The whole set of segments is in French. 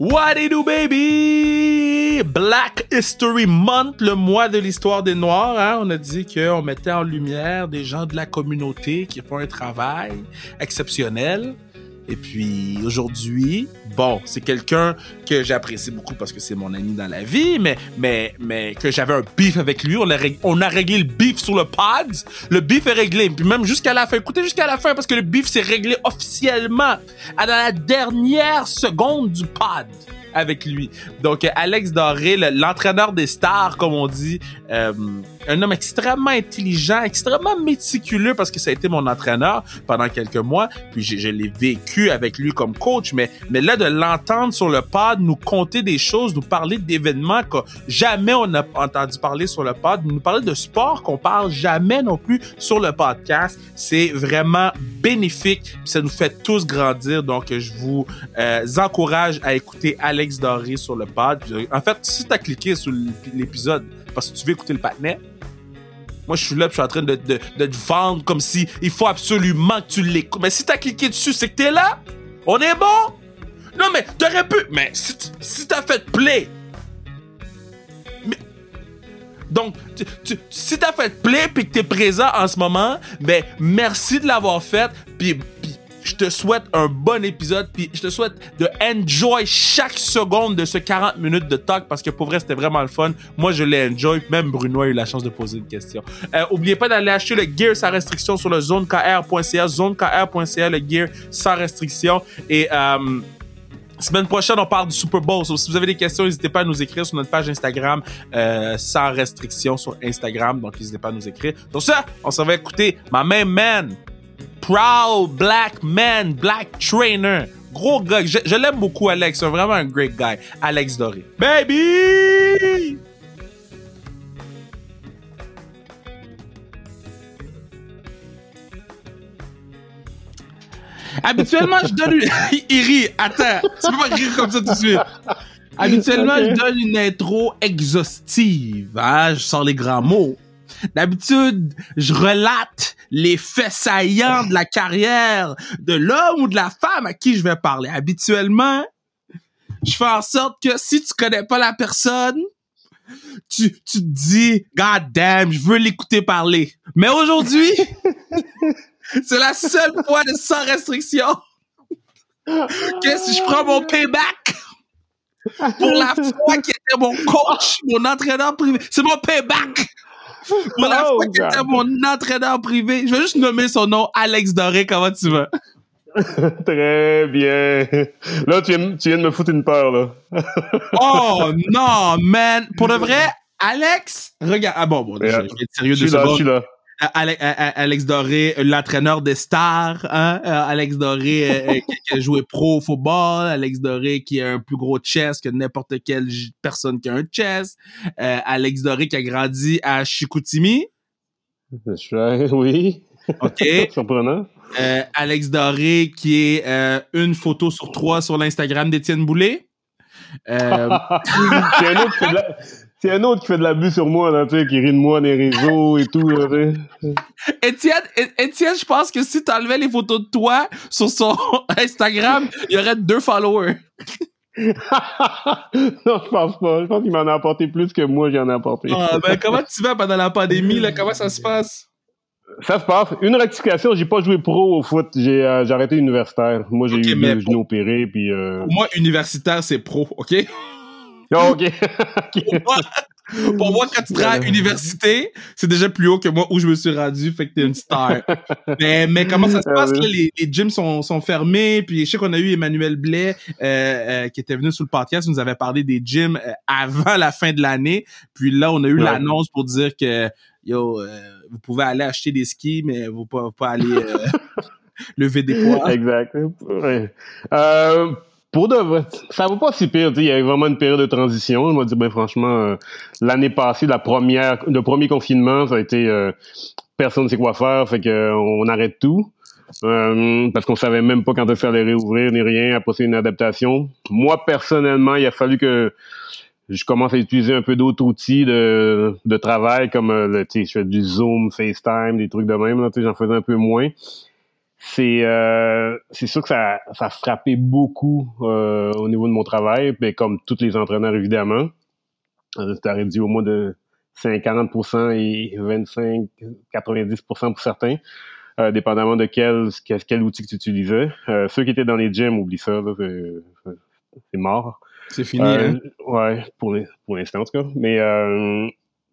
What do do, baby? Black History Month, le mois de l'histoire des Noirs. Hein? On a dit qu'on mettait en lumière des gens de la communauté qui font un travail exceptionnel. Et puis aujourd'hui, bon, c'est quelqu'un que j'apprécie beaucoup parce que c'est mon ami dans la vie, mais mais que j'avais un beef avec lui. On a, on a réglé le beef sur le pod. Le beef est réglé. Puis même jusqu'à la fin. Écoutez jusqu'à la fin parce que le beef s'est réglé officiellement à la dernière seconde du pod avec lui. Donc, Alex Doré, l'entraîneur des stars, comme on dit, euh, un homme extrêmement intelligent, extrêmement méticuleux parce que ça a été mon entraîneur pendant quelques mois. Puis je, l'ai vécu avec lui comme coach, mais, mais là, de l'entendre sur le pod, nous conter des choses, nous parler d'événements que jamais on a entendu parler sur le pod, nous parler de sport qu'on parle jamais non plus sur le podcast, c'est vraiment bénéfique. Ça nous fait tous grandir. Donc, je vous euh, encourage à écouter Alex Doré sur le pod. En fait, si tu as cliqué sur l'épisode parce que tu veux écouter le patinet, moi, je suis là, je suis en train de, de, te vendre comme si il faut absolument que tu l'écoutes. Mais si t'as cliqué dessus, c'est que t'es là. On est bon. Non, mais t'aurais pu. Mais si, si t'as fait play. Donc, tu, si t'as fait play puis que t'es présent en ce moment, ben merci de l'avoir fait. Je te souhaite un bon épisode, puis je te souhaite de enjoy chaque seconde de ce 40 minutes de talk parce que pour vrai, c'était vraiment le fun. Moi, je l'ai enjoy, même Bruno a eu la chance de poser une question. Euh, oubliez pas d'aller acheter le gear sans restriction sur le zonekr.ca, zonekr.ca, le gear sans restriction. Et euh, Semaine prochaine, on parle du Super Bowl. si vous avez des questions, n'hésitez pas à nous écrire sur notre page Instagram, euh, sans restriction sur Instagram. Donc, n'hésitez pas à nous écrire. Donc ça, on s'en va écouter ma main man, proud black man, black trainer. Gros gars, je, l'aime beaucoup, Alex. C'est vraiment un great guy. Alex Doré. Baby! Habituellement, je donne une... Il rit. Attends, tu peux pas rire comme ça tout de suite. Habituellement, je donne une intro exhaustive. Hein? Je sors les grands mots. D'habitude, je relate les faits saillants de la carrière de l'homme ou de la femme à qui je vais parler. Habituellement, je fais en sorte que si tu connais pas la personne, tu, tu te dis, God damn, je veux l'écouter parler. Mais aujourd'hui, c'est la seule fois de sans restriction que si je prends mon payback pour la fois qui était mon coach, mon entraîneur privé, c'est mon payback pour la oh, fois qu'il était mon entraîneur privé, je vais juste nommer son nom, Alex Doré. Comment tu vas? Très bien. Là, tu viens, tu viens, de me foutre une peur, là. oh, non, man. Pour de vrai, Alex, regarde. Ah bon, bon, je, je vais être sérieux de là, Je suis là. Alex Doré, l'entraîneur des stars, hein? Euh, Alex Doré euh, euh, qui a joué pro au football, Alex Doré qui a un plus gros chess que n'importe quelle personne qui a un chess, Alex Doré qui a grandi à Chicoutimi. Oui. OK. Surprenant. Alex Doré qui est une photo sur trois sur l'Instagram d'Étienne Boulay. C'est un autre qui fait de l'abus sur moi, là, tu sais, qui rit de moi des réseaux et tout, là, Étienne, Étienne, je pense que si t'enlevais les photos de toi sur son Instagram, il y aurait deux followers. non, je pense pas. Je pense qu'il m'en a apporté plus que moi, j'en ai apporté. Ah, ben, comment tu vas pendant la pandémie, là? Comment ça se passe? Ça se passe. Une rectification, j'ai pas joué pro au foot. J'ai euh, arrêté universitaire. Moi, j'ai eu le genou opéré, puis... Euh... Pour moi, universitaire, c'est pro, OK? Oh, OK. Pour moi, quand tu travailles à l'université, c'est déjà plus haut que moi où je me suis rendu, fait que t'es une star. mais, mais comment ça se ah passe? Là, les, les, gyms sont, sont fermés, puis je sais qu'on a eu Emmanuel Blais euh, euh, qui était venu sur le podcast, nous avait parlé des gyms euh, avant la fin de l'année. Puis là, on a eu l'annonce pour dire que yo, vous pouvez aller acheter des skis, mais vous pouvez pas aller lever des poids. Exact. Ouais. Euh, pour de vrai, ça va pas si pire. Il y a vraiment une période de transition. On va dire, ben franchement, euh, l'année passée, la première, le premier confinement, ça a été euh, personne ne sait quoi faire, fait que on arrête tout. Euh, parce qu'on savait même pas quand est-ce allait réouvrir ni rien. Après, c'est une adaptation. Moi, personnellement, il a fallu que je commence à utiliser un peu d'autres outils de, de travail comme le, je fais du Zoom, FaceTime, des trucs de même. J'en faisais un peu moins. C'est euh, c'est sûr que ça, ça a frappé beaucoup euh, au niveau de mon travail, mais comme tous les entraîneurs évidemment. Euh, ça réduit au moins de 50% et 25, 90% pour certains, euh, dépendamment de quel, quel, quel, outil que tu utilisais. Euh, ceux qui étaient dans les gyms, oublie ça, c'est mort. C'est fini, hein? Ouais, pour, pour l'instant en tout cas. Mais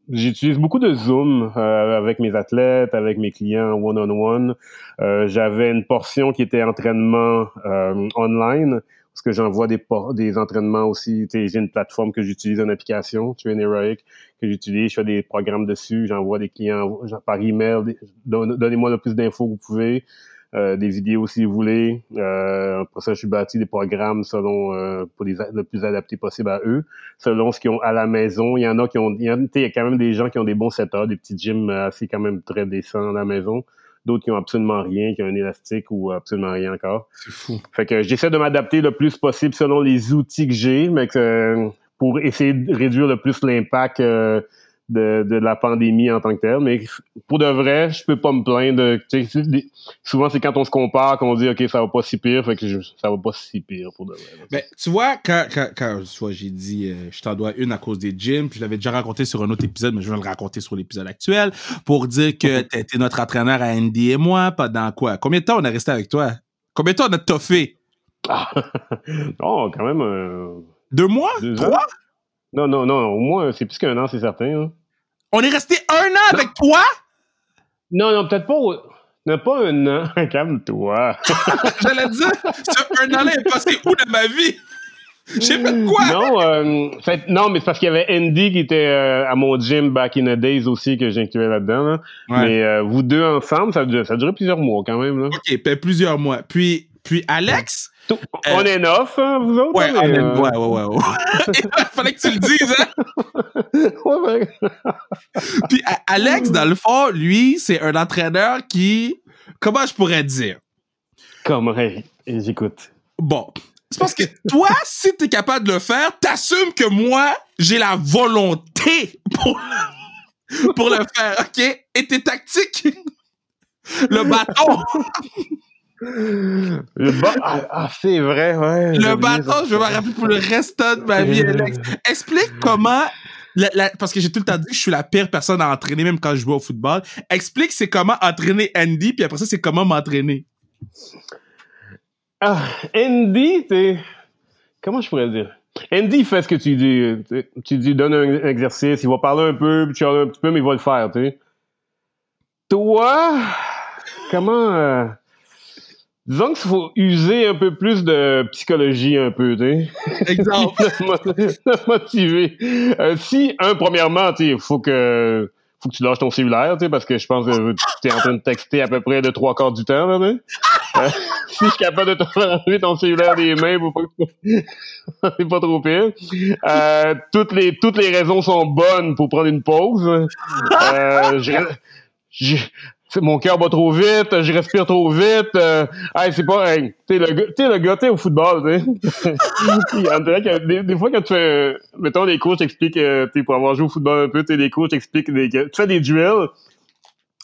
J'utilise beaucoup de Zoom euh, avec mes athlètes, avec mes clients one-on-one. Euh, j'avais une portion qui était entraînement euh, online, parce que j'envoie des, des entraînements aussi. J'ai une plateforme que j'utilise, une application, Train Heroic, que j'utilise. Je fais des programmes dessus. J'envoie des clients par email. Donnez-moi le plus d'infos que vous pouvez. Euh, des vidéos si vous voulez. Euh, pour ça, je suis bâti des programmes selon euh, pour les le plus adapté possible à eux, selon ce qu'ils ont à la maison. Il y en a qui ont, il y, a, quand même des gens qui ont des bons setups, des petits gyms assez quand même très décents à la maison. D'autres qui ont absolument rien, qui ont un élastique ou absolument rien encore. C'est fou. Fait que j'essaie de m'adapter le plus possible selon les outils que j'ai, mais que, pour essayer de réduire le plus l'impact de, de la pandémie en tant que telle. Mais pour de vrai, je peux pas me plaindre. souvent, c'est quand on se compare qu'on dit OK, ça va pas si pire, fait que ça va pas si pire pour de vrai. Ben, tu vois, quand, quand, quand j'ai dit euh, je t'en dois une à cause des gyms, puis je l'avais déjà raconté sur un autre épisode, mais je vais le raconter sur l'épisode actuel, pour dire que tu étais notre entraîneur à Andy et moi, pendant quoi? Combien de temps on a resté avec toi? Combien de temps on a toffé? Ah, non, quand même. Euh, Deux mois? Trois? Non, non, non, au moins, c'est plus qu'un an, c'est certain. Hein. On est resté un an avec toi? Non, non, peut-être pas. Non, pas un an. Calme-toi. J'allais dire, ce un an-là est passé où dans ma vie? Je sais pas de quoi. Non, euh, fait, non, mais c'est parce qu'il y avait Andy qui était euh, à mon gym back in the days aussi que j'incluais là-dedans. Là. Mais euh, vous deux ensemble, ça a, ça a duré plusieurs mois quand même. Là. OK, ben, plusieurs mois. Puis, puis Alex. On est neuf, hein, vous autres? Ouais, on est, ouais, ouais, ouais. Il fallait que tu le dises, hein? ouais, Puis Alex, dans le fond, lui, c'est un entraîneur qui. Comment je pourrais dire? Comment? J'écoute. Bon. C'est parce que toi, si t'es capable de le faire, t'assumes que moi, j'ai la volonté pour, pour le faire, OK? Et tes tactiques, le bâton, le ah, ah, c'est vrai, ouais. Le bâton, je vais m'en rappeler pour le reste de ma vie, Alex. Explique comment, parce que j'ai tout le temps dit que je suis la pire personne à entraîner, même quand je joue au football. Explique c'est comment entraîner Andy, puis après ça, c'est comment m'entraîner. Ah, Andy, c'est. Comment je pourrais dire? Andy fait ce que tu dis. Tu dis, donne un exercice, il va parler un peu, puis tu un petit peu, mais il va le faire, tu sais. Toi, comment. Euh, Disons qu'il faut user un peu plus de psychologie, un peu, tu sais. Exemple. motiver. Euh, si, un, premièrement, tu sais, faut que faut que tu lâches ton cellulaire, tu sais, parce que je pense que tu es en train de texter à peu près de trois quarts du temps, là, euh, si je suis capable de te faire enlever ton cellulaire des mains pour pas que c'est pas trop pire. Euh, toutes les toutes les raisons sont bonnes pour prendre une pause. Euh, je, mon cœur bat trop vite, je respire trop vite. Euh, c'est pas, hey, t'es le, t'es le gars, t'es au football, tu sais. des, des, fois quand tu fais, mettons, les coachs t'expliquent, euh, pour avoir joué au football un peu, tu des coachs t'expliquent, des, tu fais des duels,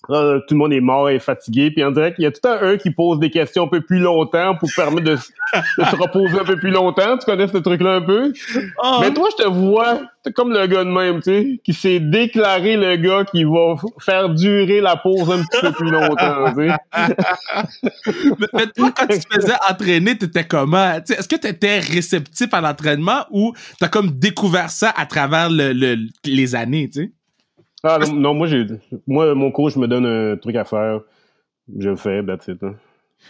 tout le monde est mort et fatigué. Puis on dirait qu'il y a tout un, qui pose des questions un peu plus longtemps pour permettre de, se reposer un peu plus longtemps. Tu connais ce truc-là un peu? Ah. Mais toi, je te vois comme le gars de même, tu sais, qui s'est déclaré le gars qui va faire durer la pause un petit peu plus longtemps, tu sais. mais, toi, quand tu te faisais entraîner, t'étais comment? Est-ce que t'étais réceptif à l'entraînement ou t'as comme découvert ça à travers le, les années, tu sais? Ah, non, moi, j'ai, moi, mon coach me donne un truc à faire. Je le fais, that's it. Hein.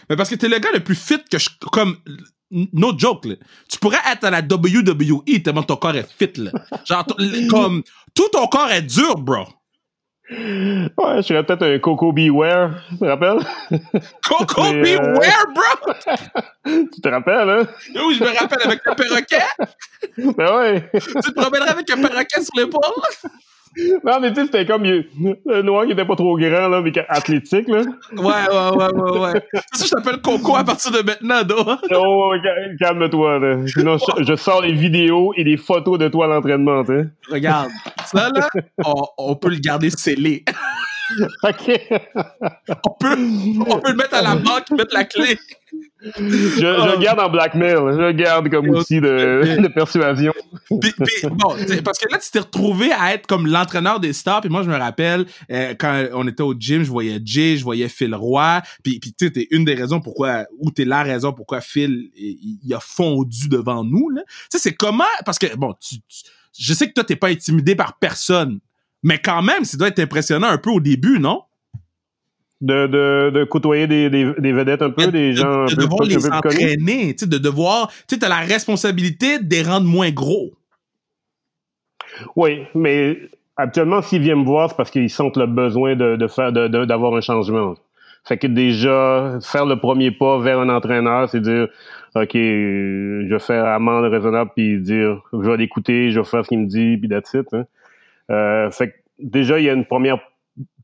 Mais parce que t'es le gars le plus fit que je. Comme. No joke, là. Tu pourrais être à la WWE tellement ton corps est fit, là. Genre, comme. Tout ton corps est dur, bro. Ouais, je serais peut-être un Coco Beware, tu te rappelles? Coco euh, Beware, bro! tu te rappelles, hein? Oui, je me rappelle avec le perroquet. Ben ouais. tu te promènerais avec un perroquet sur l'épaule? Non, mais tu sais, c'était comme le noir qui était pas trop grand, là, mais athlétique, là. Ouais, ouais, ouais, ouais, ouais. C'est ça, je t'appelle Coco à partir de maintenant, là. Oh, calme-toi, là. Sinon, je, sors les vidéos et les photos de toi à l'entraînement, tu sais. Regarde. Ça, là, on, peut le garder scellé. OK. On peut, on peut le mettre à la banque, mettre la clé. Je, je le garde en blackmail. Je le garde comme outil de, de persuasion. Puis, puis, bon, parce que là, tu t'es retrouvé à être comme l'entraîneur des stars. Puis moi, je me rappelle, euh, quand on était au gym, je voyais Jay, je voyais Phil Roy. Puis, puis tu sais, t'es une des raisons pourquoi, ou t'es la raison pourquoi Phil, il, il a fondu devant nous. Tu sais, c'est comment... Parce que, bon, tu, tu- je sais que toi, t'es pas intimidé par personne. Mais quand même, ça doit être impressionnant un peu au début, non? De, de, de côtoyer des, des, des vedettes un peu, des de, gens un de peu, devoir un les entraîner, tu sais, de devoir, tu t'as la responsabilité de les rendre moins gros. Oui, mais actuellement, s'ils viennent me voir, c'est parce qu'ils sentent le besoin de, de faire, d'avoir un changement. Fait que déjà, faire le premier pas vers un entraîneur, c'est dire, OK, je vais faire amende raisonnable, puis dire, je vais l'écouter, je vais faire ce qu'il me dit, puis that's it. hein. Euh, fait que déjà, il y a une première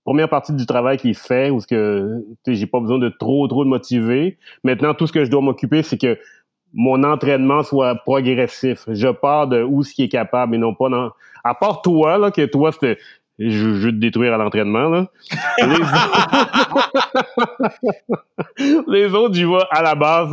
première partie du travail qui est fait, où ce que j'ai pas besoin de trop, trop de motiver. Maintenant, tout ce que je dois m'occuper, c'est que mon entraînement soit progressif. Je pars de où ce qui est capable et non pas dans... À part toi, là, que toi, c'était... Je, je veux te détruire à l'entraînement, là. Les, Les autres, j'y vais à la base.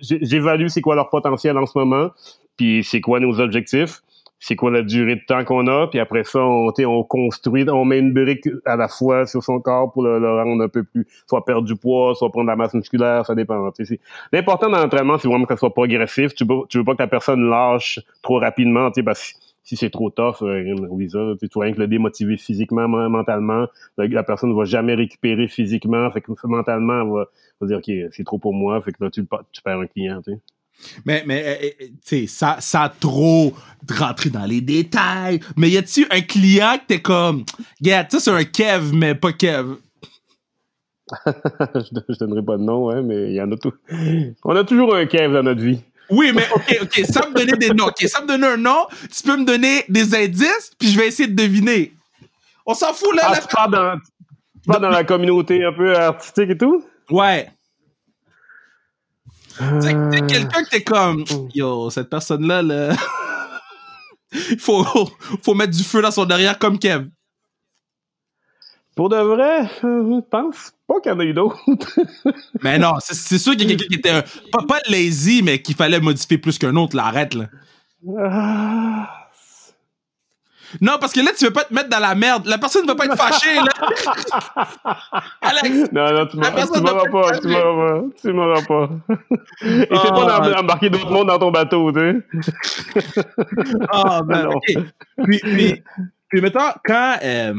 J'évalue c'est quoi leur potentiel en ce moment, puis c'est quoi nos objectifs, c'est quoi la durée de temps qu'on a, puis après ça, on, on construit, on met une brique à la fois sur son corps pour le, rendre un peu plus, soit perdre du poids, soit prendre de la masse musculaire, ça dépend. L'important dans l'entraînement, c'est vraiment que ça soit progressif. Tu veux, tu veux pas que la personne lâche trop rapidement, tu sais, parce que si c'est trop tough, euh, ça. Rien que le démotiver physiquement, men- mentalement. La, personne ne va jamais récupérer physiquement. Fait que mentalement, elle va, dire, OK, c'est trop pour moi. Fait que là, tu, tu perds un client. Mais, mais euh, euh, tu sais, ça, ça a trop rentré dans les détails. Mais y a-tu un client que t'es comme, gars, ça c'est un Kev, mais pas Kev? je, don- je donnerai pas de nom, hein, mais il y en a tout. On a toujours un Kev dans notre vie. Oui, mais ok, ok, sans me donner des noms. Ok, sans me donner un nom, tu peux me donner des indices, puis je vais essayer de deviner. On s'en fout là. Ah, tu parles dans, tu parles dans la communauté un peu artistique et tout? Ouais. Euh, t'es quelqu'un que t'es comme, yo, cette personne-là, là, faut, faut mettre du feu dans son derrière comme Kev. Pour de vrai, euh, je pense pas qu'il y en a eu d'autres. Mais non, c'est- sûr qu'il y a quelqu'un qui était un- pas, pas lazy, mais qu'il fallait modifier plus qu'un autre, là, arrête, là. Ah, Non, parce que là, tu veux pas te mettre dans la merde. La personne ne va pas être fâchée, là. Alex, non, non, tu m'auras pas, pas tu m'auras pas, tu m'auras pas. Et c'est Ah. pas d'em- d'embarquer d'autres mondes dans ton bateau, tu sais. Ah, ben, Non. ok. Puis, puis, puis mettons, quand. euh,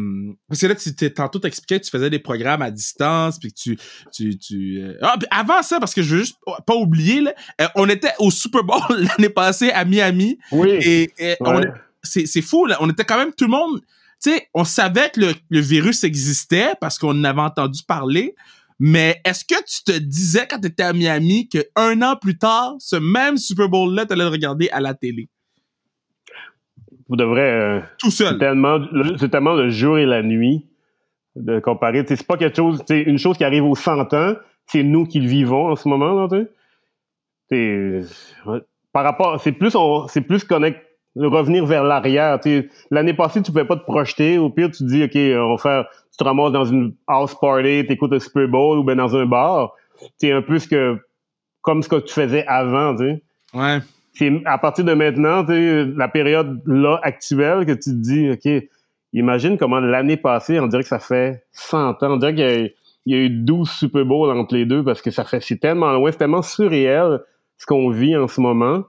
parce que là, tu t'es tantôt t'expliquais que tu faisais des programmes à distance, puis que tu. tu, tu euh, ah, puis avant ça, parce que je veux juste pas oublier, là, euh, on était au Super Bowl l'année passée à Miami, Oui. et, et on Ouais. C'est c'est fou, là. On était quand même tout le monde. Tu sais, on savait que le, le virus existait parce qu'on en avait entendu parler. Mais est-ce que tu te disais quand tu étais à Miami que un an plus tard, ce même Super Bowl-là, tu allais le regarder à la télé? Vous devrez. euh, Tout c'est seul. tellement, c'est tellement le jour et la nuit de comparer. C'est pas quelque chose, sais, une chose qui arrive aux 100 ans, c'est nous qui le vivons en ce moment. Là, tu sais. C'est- ouais. par rapport, c'est plus, on- c'est plus connect, revenir vers l'arrière. L'année passée, tu pouvais pas te projeter. Au pire, tu dis, OK, on va faire, tu te ramasses dans une house party, tu écoutes un Super Bowl ou ben dans un bar. C'est un peu ce que, comme ce que tu faisais avant. Tu sais Ouais. c'est à partir de maintenant, tu la période là actuelle, que tu te dis, OK, imagine comment l'année passée, on dirait que ça fait 100 ans. On dirait qu'il y a, il y a eu 12 Super Bowls entre les deux parce que ça fait, c'est tellement loin, c'est tellement surréel ce qu'on vit en ce moment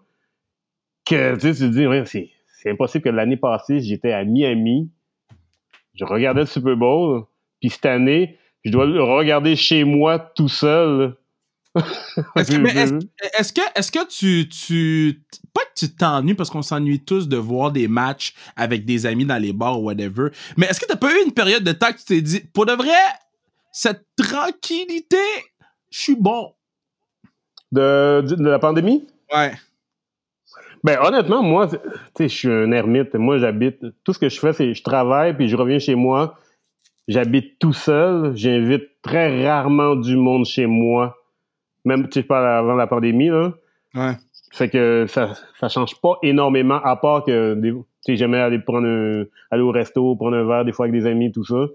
que tu, sais, tu te dis, c'est, impossible que l'année passée, j'étais à Miami, je regardais le Super Bowl, puis cette année, je dois le regarder chez moi tout seul. Est-ce que, mais est-ce, est-ce que, est-ce que tu, tu, pas que tu t'ennuies parce qu'on s'ennuie tous de voir des matchs avec des amis dans les bars ou whatever, mais est-ce que t'as pas eu une période de temps que tu t'es dit, pour de vrai, cette tranquillité, je suis bon? De, de la pandémie? Ouais. Ben honnêtement, moi, tu sais, je suis un ermite. Moi, j'habite. Tout ce que je fais, c'est je travaille puis je reviens chez moi. J'habite tout seul. J'invite très rarement du monde chez moi. Même, tu sais, je parle avant la pandémie, là. Ouais. Fait que ça, ça change pas énormément, à part que tu sais, j'aimais aller prendre un, aller au resto, prendre un verre des fois avec des amis, tout ça.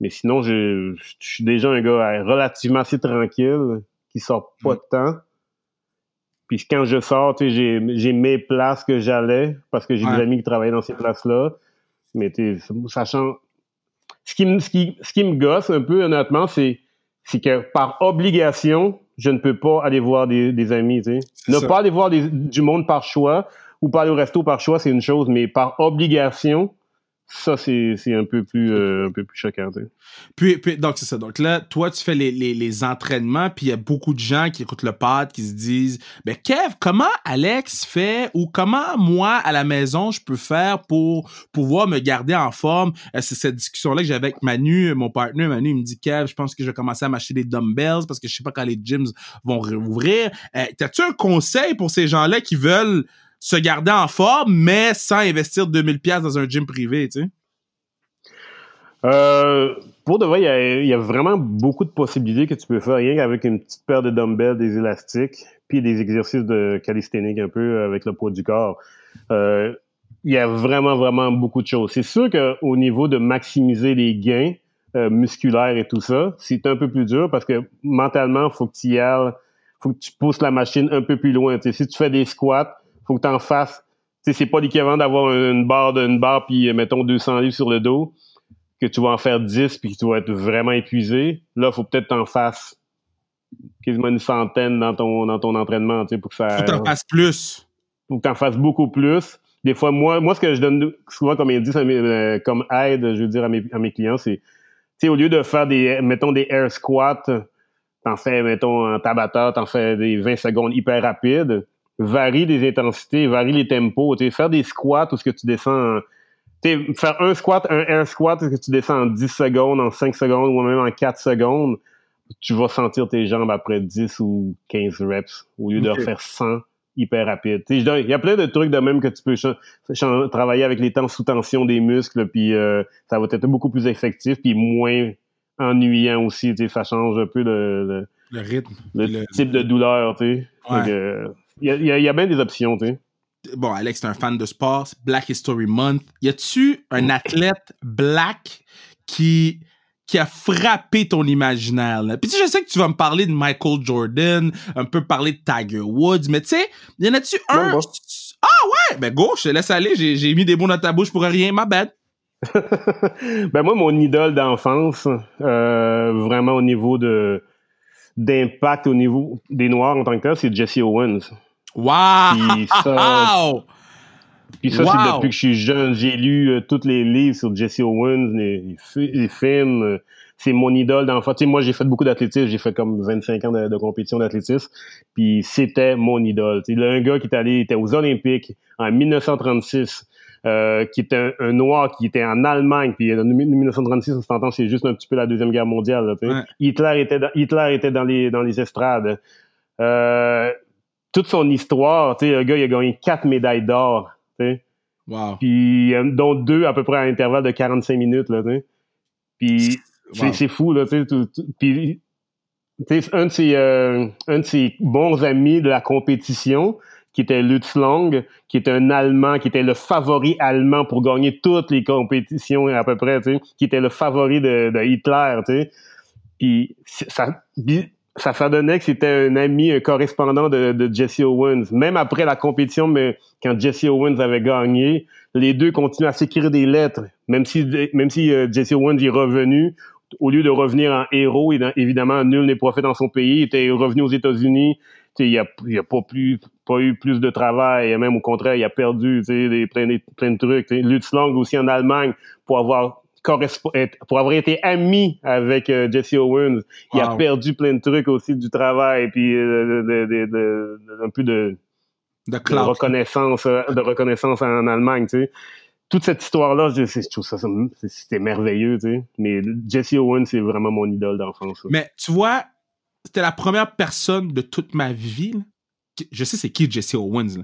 Mais sinon, je, je suis déjà un gars relativement assez tranquille, qui sort pas de temps. Puis quand je sors, j'ai, j'ai mes places que j'allais, parce que j'ai des amis qui travaillaient dans ces places-là. Mais ça change. Ce qui, me, ce, qui, ce qui me gosse un peu, honnêtement, c'est, c'est que par obligation, je ne peux pas aller voir des, des amis. Ne pas aller voir du monde par choix ou pas aller au resto par choix, c'est une chose, mais par obligation, ça c'est un peu plus euh, un peu plus choquant. Puis, puis, donc c'est ça. Donc là, toi tu fais les, les, les entraînements, puis il y a beaucoup de gens qui écoutent le pod qui se disent ben Kev, comment Alex fait ou comment moi à la maison je peux faire pour pouvoir me garder en forme euh, C'est cette discussion là que j'avais avec Manu, mon partenaire Manu, il me dit Kev, je pense que je vais commencer à m'acheter des dumbbells parce que je sais pas quand les gyms vont rouvrir. Euh, T'as-tu un conseil pour ces gens-là qui veulent se garder en forme, mais sans investir 2000 pièces dans un gym privé, tu sais? Euh, pour de vrai, il y, a, vraiment beaucoup de possibilités que tu peux faire rien qu'avec une petite paire de dumbbells, des élastiques, puis des exercices de calisthénique un peu avec le poids du corps. Euh, il y a vraiment, vraiment beaucoup de choses. C'est sûr qu'au niveau de maximiser les gains euh, musculaires et tout ça, c'est un peu plus dur parce que mentalement, faut que tu y ailles, faut que tu pousses la machine un peu plus loin. si tu fais des squats, faut que tu en fasses. c'est pas l'équivalent d'avoir une barre d'une barre puis mettons 200 livres sur le dos que tu vas en faire 10 puis que tu vas être vraiment épuisé. Là, faut peut-être t'en fasses quasiment une centaine dans ton dans ton entraînement, tu sais pour que ça Faut que t'en fasses plus. Faut que t'en fasses beaucoup plus. Des fois moi moi ce que je donne souvent comme dit euh, comme aide, je veux dire à mes à mes clients, c'est tu sais au lieu de faire des mettons des air squats, t'en fais mettons en tabata, t'en fais des 20 secondes hyper rapides varie les intensités, varie les tempos. Tu faire des squats où ce que tu descends, faire un squat, un air squat, où que tu descends en 10 secondes, en 5 secondes ou même en 4 secondes, tu vas sentir tes jambes après 10 ou 15 reps au lieu de faire 100 hyper rapide. Il y a plein de trucs de même que tu peux travailler avec les temps sous tension des muscles, puis euh, ça va être beaucoup plus effectif, puis moins ennuyant aussi. Ça change un peu le, le, rythme, le, type de douleur. sais. Il y a, bien des options, tu sais. Bon, Alex, t'es un fan de sport, Black History Month. Y a-tu un athlète black qui qui a frappé ton imaginaire. Là? Puis tu sais, je sais que tu vas me parler de Michael Jordan, un peu parler de Tiger Woods, mais tu sais, y en a-tu un... Ah ouais! Ben go, je te laisse aller, j'ai mis des mots dans ta bouche pour rien, ma bête. ben moi, mon idole d'enfance, euh, vraiment au niveau de d'impact au niveau des Noirs en tant que tel, c'est Jesse Owens. Wow! Puis ça, c'est depuis que je suis jeune. J'ai lu euh, tous les livres sur Jesse Owens, les, films. Euh, c'est mon idole d'enfant. Tu sais, moi, j'ai fait beaucoup d'athlétisme. J'ai fait comme 25 ans de, compétition d'athlétisme. Puis c'était mon idole. Tu sais, un gars qui est allé, était aux Olympiques en 1936. Euh, qui était un, noir qui était en Allemagne, puis en 1936, on s'entend, c'est juste un petit peu la deuxième guerre mondiale. Hitler était dans, Hitler était dans les dans les estrades. Euh, toute son histoire, tu sais, le gars il a gagné quatre médailles d'or, tu Wow. Puis euh, dont deux à peu près à intervalle de 45 minutes là, tu Puis c'est fou là, tu sais. Puis un de ses un de ses bons amis de la compétition qui était Lutz Long, qui était un Allemand, qui était le favori allemand pour gagner toutes les compétitions à peu près, tu sais, qui était le favori de, Hitler, tu sais. Puis ça, ça, ça donnait que c'était un ami, un correspondant de, Jesse Owens. Même après la compétition, mais quand Jesse Owens avait gagné, les deux continuaient à s'écrire des lettres. Même si, même si euh, Jesse Owens est revenu, au lieu de revenir en héros, et évidemment, nul n'est prophète dans son pays, il était revenu aux États-Unis, il n'y a, pas, eu plus de travail, même au contraire, il a perdu des, plein, de, plein de trucs. Lutz Long aussi en Allemagne pour avoir pour avoir été ami avec euh, Jesse Owens, il a perdu plein de trucs aussi du travail, puis euh, de, un peu de, reconnaissance, euh, de reconnaissance en Allemagne, tu sais. Toute cette histoire-là, je, trouve ça, c'était merveilleux, tu sais. Mais Jesse Owens, c'est vraiment mon idole d'enfance. Mais tu vois, c'était la première personne de toute ma vie. Je sais c'est qui Jesse Owens,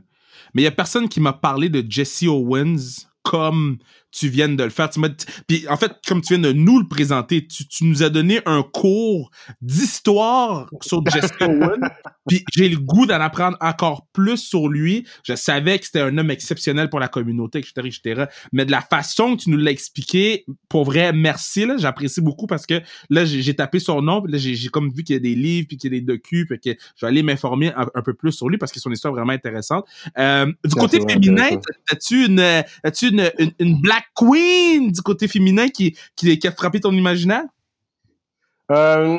mais il y a personne qui m'a parlé de Jesse Owens comme tu viennes de le faire. Tu m'as, puis en fait, comme tu viens de nous le présenter, tu, tu nous as donné un cours d'histoire sur Jesse Owen. puis j'ai le goût d'en apprendre encore plus sur lui. Je savais que c'était un homme exceptionnel pour la communauté, etc., etc. Mais de la façon que tu nous l'as expliqué, pour vrai, merci. Là, j'apprécie beaucoup parce que là, j'ai, tapé son nom, puis là, j'ai, comme vu qu'il y a des livres, puis qu'il y a des docus, puis que je vais aller m'informer un, peu plus sur lui parce que son histoire est vraiment intéressante. Euh, du côté féminin, as-tu une, as-tu une, une black queen du côté féminin qui, qui, qui a frappé ton imaginaire? Euh...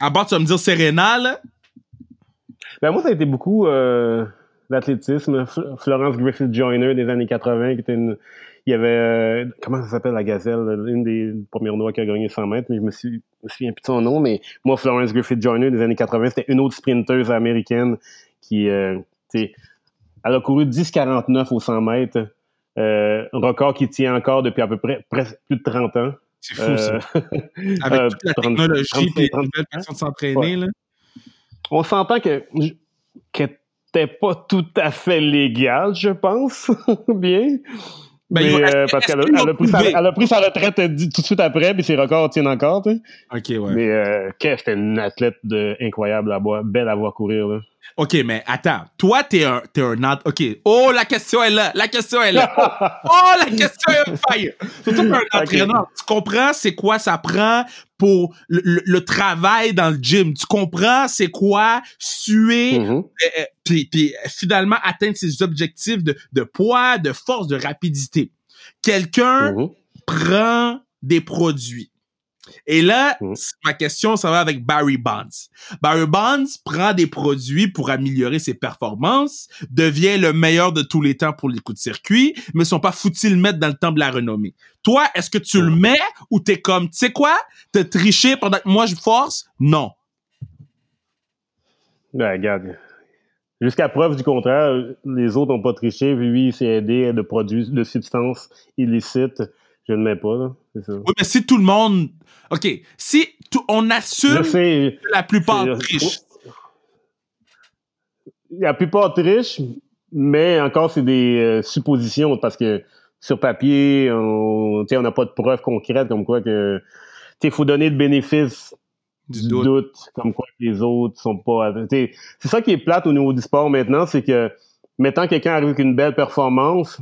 À part, tu vas me dire Serena, là? Ben, moi, ça a été beaucoup euh, l'athlétisme. Florence Griffith Joyner des années 80, qui était une. Il y avait. Euh, comment ça s'appelle la gazelle? Une des premières noix qui a gagné 100 mètres, mais je me, suis, je me souviens plus de son nom. Mais moi, Florence Griffith Joyner des années 80, c'était une autre sprinteuse américaine qui. Euh, elle a couru 10,49 au 100 mètres. Euh, un record qui tient encore depuis à peu près presque plus de 30 ans. C'est fou, ça. Euh, Avec euh, toute la technologie et les nouvelles façons de s'entraîner, là. On s'entend que n'était pas tout à fait légal, je pense. Bien. Ben, mais, parce qu'elle a, pris sa, elle a pris sa retraite tout de suite après, puis ses records tiennent encore. OK, ouais. Mais euh, c'était une athlète de, incroyable à voir, belle à voir courir. Là. OK, mais attends. Toi, t'es un, t'es un, OK. Oh, la question est là. La question est là. Oh, la question est on fire. Surtout pour un entraîneur. Tu comprends c'est quoi ça prend pour le, travail dans le gym? Tu comprends c'est quoi suer, mm-hmm. euh, euh, puis, finalement atteindre ses objectifs de, de poids, de force, de rapidité. Quelqu'un mm-hmm. prend des produits et là, mmh. ma question, ça va avec Barry Bonds. Barry Bonds prend des produits pour améliorer ses performances, devient le meilleur de tous les temps pour les coups de circuit, mais sont pas foutus le mettre dans le temps de la renommée. Toi, est-ce que tu le mets ou t'es comme, tu sais quoi, t'as triché pendant que moi je force? Non. Ben, regarde. Jusqu'à preuve du contraire, les autres n'ont pas triché, lui, il s'est aidé de produits, de substances illicites. Je ne mets pas, là. Ça. Oui, mais si tout le monde OK, si on assume que la plupart trichent. La plupart trichent, mais encore, c'est des euh, suppositions parce que sur papier, on n'a pas de preuves concrètes comme quoi que. Il faut donner le bénéfice du, doute. comme quoi les autres sont pas. C'est ça qui est plate au niveau du sport maintenant, c'est que mettant quelqu'un arrive avec une belle performance,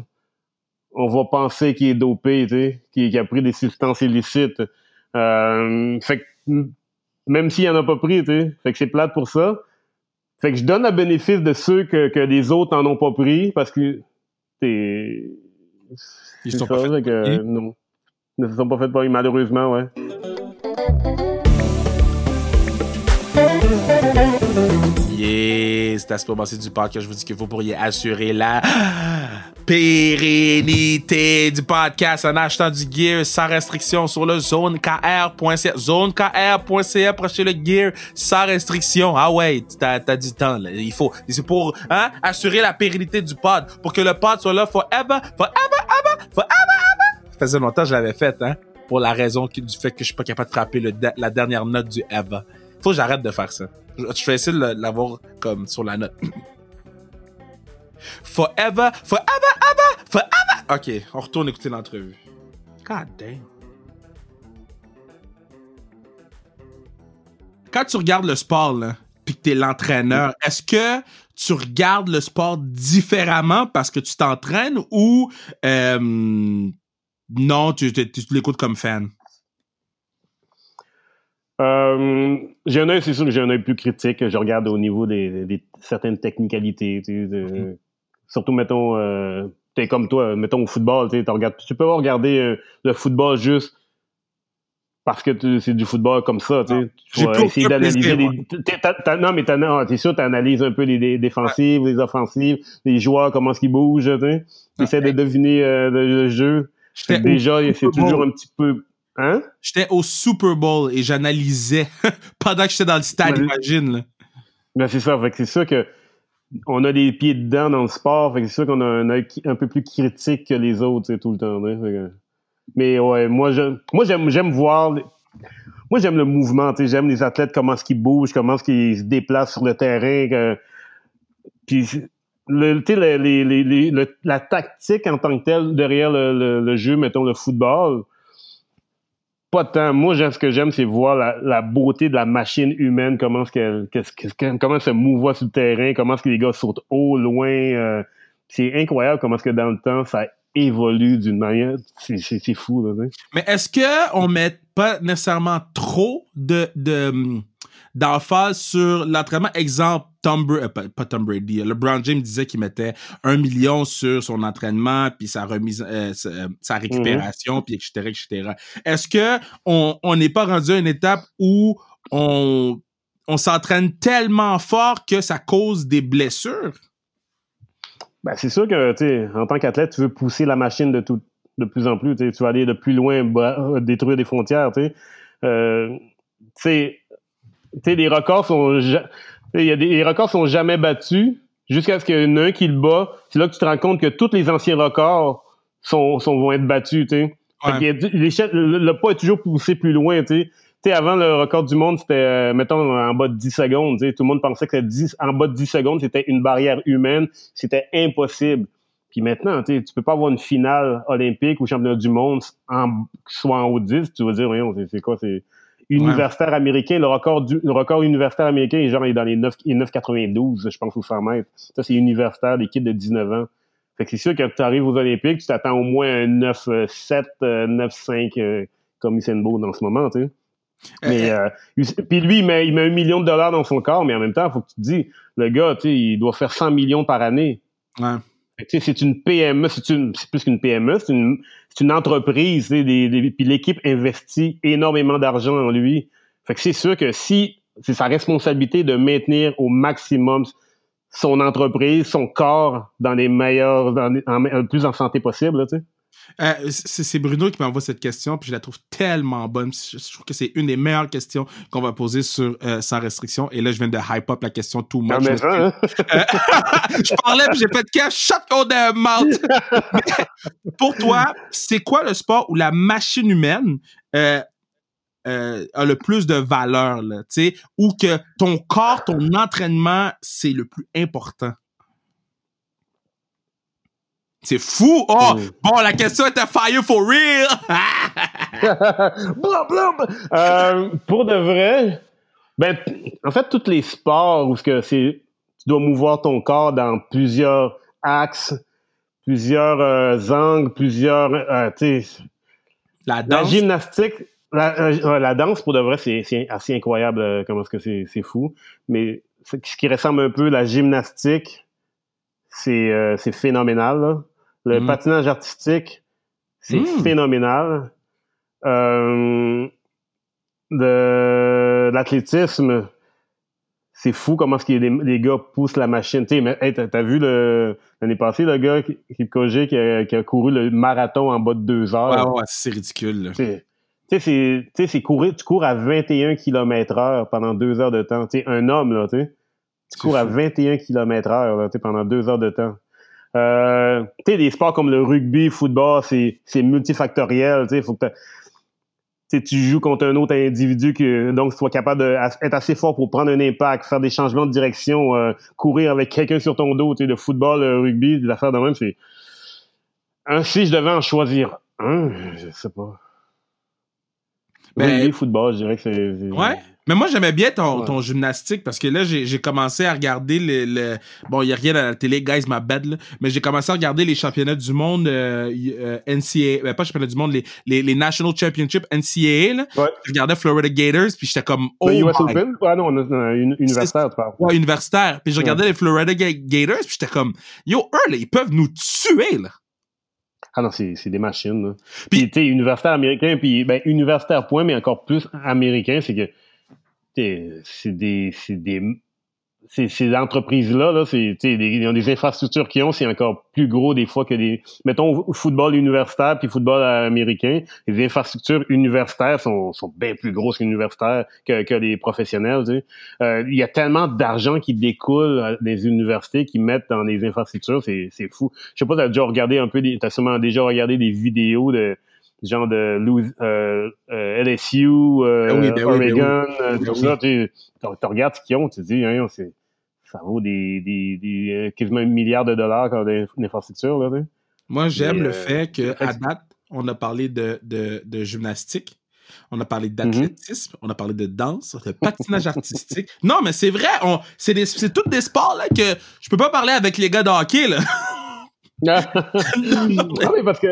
on va penser qu'il est dopé, qu'il a pris des substances illicites. Euh, fait que même s'il en a pas pris, tu sais, fait que c'est plate pour ça. Fait que je donne le bénéfice de ceux que, que les autres en ont pas pris parce que t'es. Ils sont pas faits que, non. Ils ne se sont pas fait pour malheureusement, ouais. Yeah, c'est à ce moment du podcast que je vous dis que vous pourriez assurer la pérennité du podcast en achetant du gear sans restriction sur le zonekr.ca. Zonekr.ca, pour le gear sans restriction. Ah ouais, t'as as du temps, là. Il faut, c'est pour, hein, assurer la pérennité du pod, pour que le pod soit là forever, forever, ever, forever, ever. Ça faisait longtemps que je l'avais fait, hein, pour la raison du fait que je suis pas capable de frapper le, la dernière note du ever. Faut que j'arrête de faire ça. Je, je vais essayer de l'avoir comme sur la note. Forever, forever, ever, forever. Ok, on retourne écouter l'entrevue. God damn. Quand tu regardes le sport, là, puis que t'es l'entraîneur, est-ce que tu regardes le sport différemment parce que tu t'entraînes ou euh, non, tu, l'écoutes comme fan? Euh, j'ai un œil, c'est sûr que j'ai un œil plus critique. Je regarde au niveau des, certaines technicalités. Tu de, mm-hmm. Surtout, mettons, euh, t'es comme toi, mettons au football, tu regardes, tu peux pas regarder euh, le football juste parce que c'est du football comme ça, tu sais. Tu essayer d'analyser les... non, mais t'es sûr, t'analyses un peu les, défensives, les offensives, les joueurs, comment est-ce qu'ils bougent, tu sais. T'essaies de deviner euh, le, jeu. Déjà, c'est toujours un petit peu... Hein? J'étais au Super Bowl et j'analysais pendant que j'étais dans le stade, imagine, là. Ben, c'est ça, fait que c'est ça que on a des pieds dedans dans le sport, c'est sûr qu'on a un œil un peu plus critique que les autres tout le temps. mais ouais, moi moi j'aime voir moi j'aime le mouvement, j'aime les athlètes comment est-ce qu'ils bougent, comment est-ce qu'ils se déplacent sur le terrain. puis le, la tactique en tant que telle derrière le, le, jeu, mettons le football, pas tant. Moi, ce que j'aime, c'est voir la, beauté de la machine humaine, comment elle se mouvoie sur le terrain, comment est-ce que les gars sautent haut, loin. Euh, c'est incroyable comment est-ce que dans le temps, ça évolue d'une manière. C'est, fou, là. Mais est-ce que on met pas nécessairement trop de, de d'emphase sur l'entraînement. Exemple, Tom Brady, euh, pas, Tom Brady, LeBron James disait qu'il mettait un million sur son entraînement, puis sa remise, euh, euh, sa, récupération, puis etc., etc. Est-ce que on n'est pas rendu à une étape où on, on s'entraîne tellement fort que ça cause des blessures? Ben, c'est sûr que, en tant qu'athlète, tu veux pousser la machine de tout, de plus en plus, tu vas aller de plus loin, détruire des frontières, tu sais les records sont, il y a des, les records sont jamais battus jusqu'à ce qu'il y en ait un qui le bat. C'est là que tu te rends compte que tous les anciens records sont, sont vont être battus, tu le, pas est toujours poussé plus loin, tu sais. avant, le record du monde, c'était, euh, mettons, en bas de 10 secondes. Tout le monde pensait que 10, en bas de 10 secondes, c'était une barrière humaine. C'était impossible. Puis maintenant, tu peux pas avoir une finale olympique ou championnat du monde en, soit en haut de 10. Tu vas dire, voyons, c'est quoi, c'est universitaire américain. Le record, du, le record universitaire américain est genre est dans les 9, 9,92, je pense, aux 100 mètres. Ça, c'est universitaire, des kids de 19 ans. Fait que c'est sûr que tu arrives aux Olympiques, tu t'attends au moins un 9-7, 9-5 euh, euh, comme Usain Bolt dans ce moment, tu sais. Euh, mais euh, puis lui, il met, il met un million de dollars dans son corps, mais en même temps, il faut que tu te dis, le gars, tu sais, il doit faire 100 millions par année. Ouais c'est une PME, c'est plus qu'une PME, c'est une, entreprise, puis l'équipe investit énormément d'argent en lui. Fait que c'est sûr que si c'est sa responsabilité de maintenir au maximum son entreprise, son corps dans les meilleurs, dans le plus en santé possible, tu sais. Euh, c'est Bruno qui m'envoie cette question, puis je la trouve tellement bonne. Je, trouve que c'est une des meilleures questions qu'on va poser sur euh, Sans restriction. Et là, je viens de hype up la question tout le monde. je parlais, puis j'ai fait de cash, shut de mouth. pour toi, c'est quoi le sport où la machine humaine euh, a le plus de valeur, là, ou que ton corps, ton entraînement, c'est le plus important? C'est fou! Oh! Bon, la question était fire for real! euh, pour de vrai, ben, en fait, tous les sports où que c'est, tu dois mouvoir ton corps dans plusieurs axes, plusieurs euh, angles, plusieurs, euh, la danse? La gymnastique, la, la, danse, pour de vrai, c'est assez incroyable comment est-ce que c'est fou. Mais ce qui ressemble un peu la gymnastique, c'est phénoménal. Là. Le mm. patinage artistique, c'est mm. phénoménal. Euh, de, l'athlétisme, c'est fou comment ce que les, les, gars poussent la machine. Tu hey, t'as, vu l'année passée le gars qui, qui, qui, a, qui a couru le marathon en bas de deux heures. Ouais, ouais, c'est ridicule. Tu sais, c'est courir, tu cours à 21 km heure pendant deux heures de temps. Tu un homme, là, tu Tu cours à 21 km heure pendant deux heures de temps. Euh, tu sais, des sports comme le rugby, football, c'est, c'est multifactoriel. Tu sais, faut que tu joues contre un autre individu que donc tu sois capable d'être assez fort pour prendre un impact, faire des changements de direction, euh, courir avec quelqu'un sur ton dos, tu sais, le football, le rugby, des affaires de même, c'est un si je devais en choisir un, je sais pas. Ben, rugby, football, je dirais que c'est. Ouais. Mais moi, j'aimais bien ton, ton gymnastique parce que là, j'ai commencé à regarder le. le... Bon, il n'y a rien à la télé, guys, ma bad, là. Mais j'ai commencé à regarder les championnats du monde euh, euh NCAA, ben, pas championnats du monde, les, les, les National Championship NCAA, là. Ouais. Je regardais Florida Gators, puis j'étais comme. Oh, US Open? Ouais, non, universitaire, tu parles. Ouais, universitaire. Puis je regardais les Florida Gators, puis j'étais comme, yo, eux, là, ils peuvent nous tuer, là. Ah non, c'est des machines. Là. Puis, tu sais, universitaire américain, puis ben, universitaire point, mais encore plus américain, c'est que c'est des, des ces, ces entreprises-là, là, c'est, ils ont des infrastructures qui ont, c'est encore plus gros des fois que des. Mettons, football universitaire puis football américain, les infrastructures universitaires sont, sont bien plus grosses qu'universitaires que, que les professionnels. Euh, il y a tellement d'argent qui découle des universités qui mettent dans les infrastructures, c'est, c'est fou. Je sais pas, t'as déjà regardé un peu, des, t'as sûrement déjà regardé des vidéos de genre de euh, euh, LSU, euh, ah ben Oregon, ben tout ça. Tu, regardes ce qu'ils ont, tu te dis, hein, c'est ça vaut des, des, des euh, quasiment un milliard de dollars comme d'infrastructures. Là, Moi, j'aime le fait qu'à date, on a parlé de, de, de gymnastique, on a parlé d'athlétisme, on a parlé de danse, de patinage artistique. Non, mais c'est vrai, c'est tous des sports là, que je peux pas parler avec les gars de hockey. Là. non, mais parce que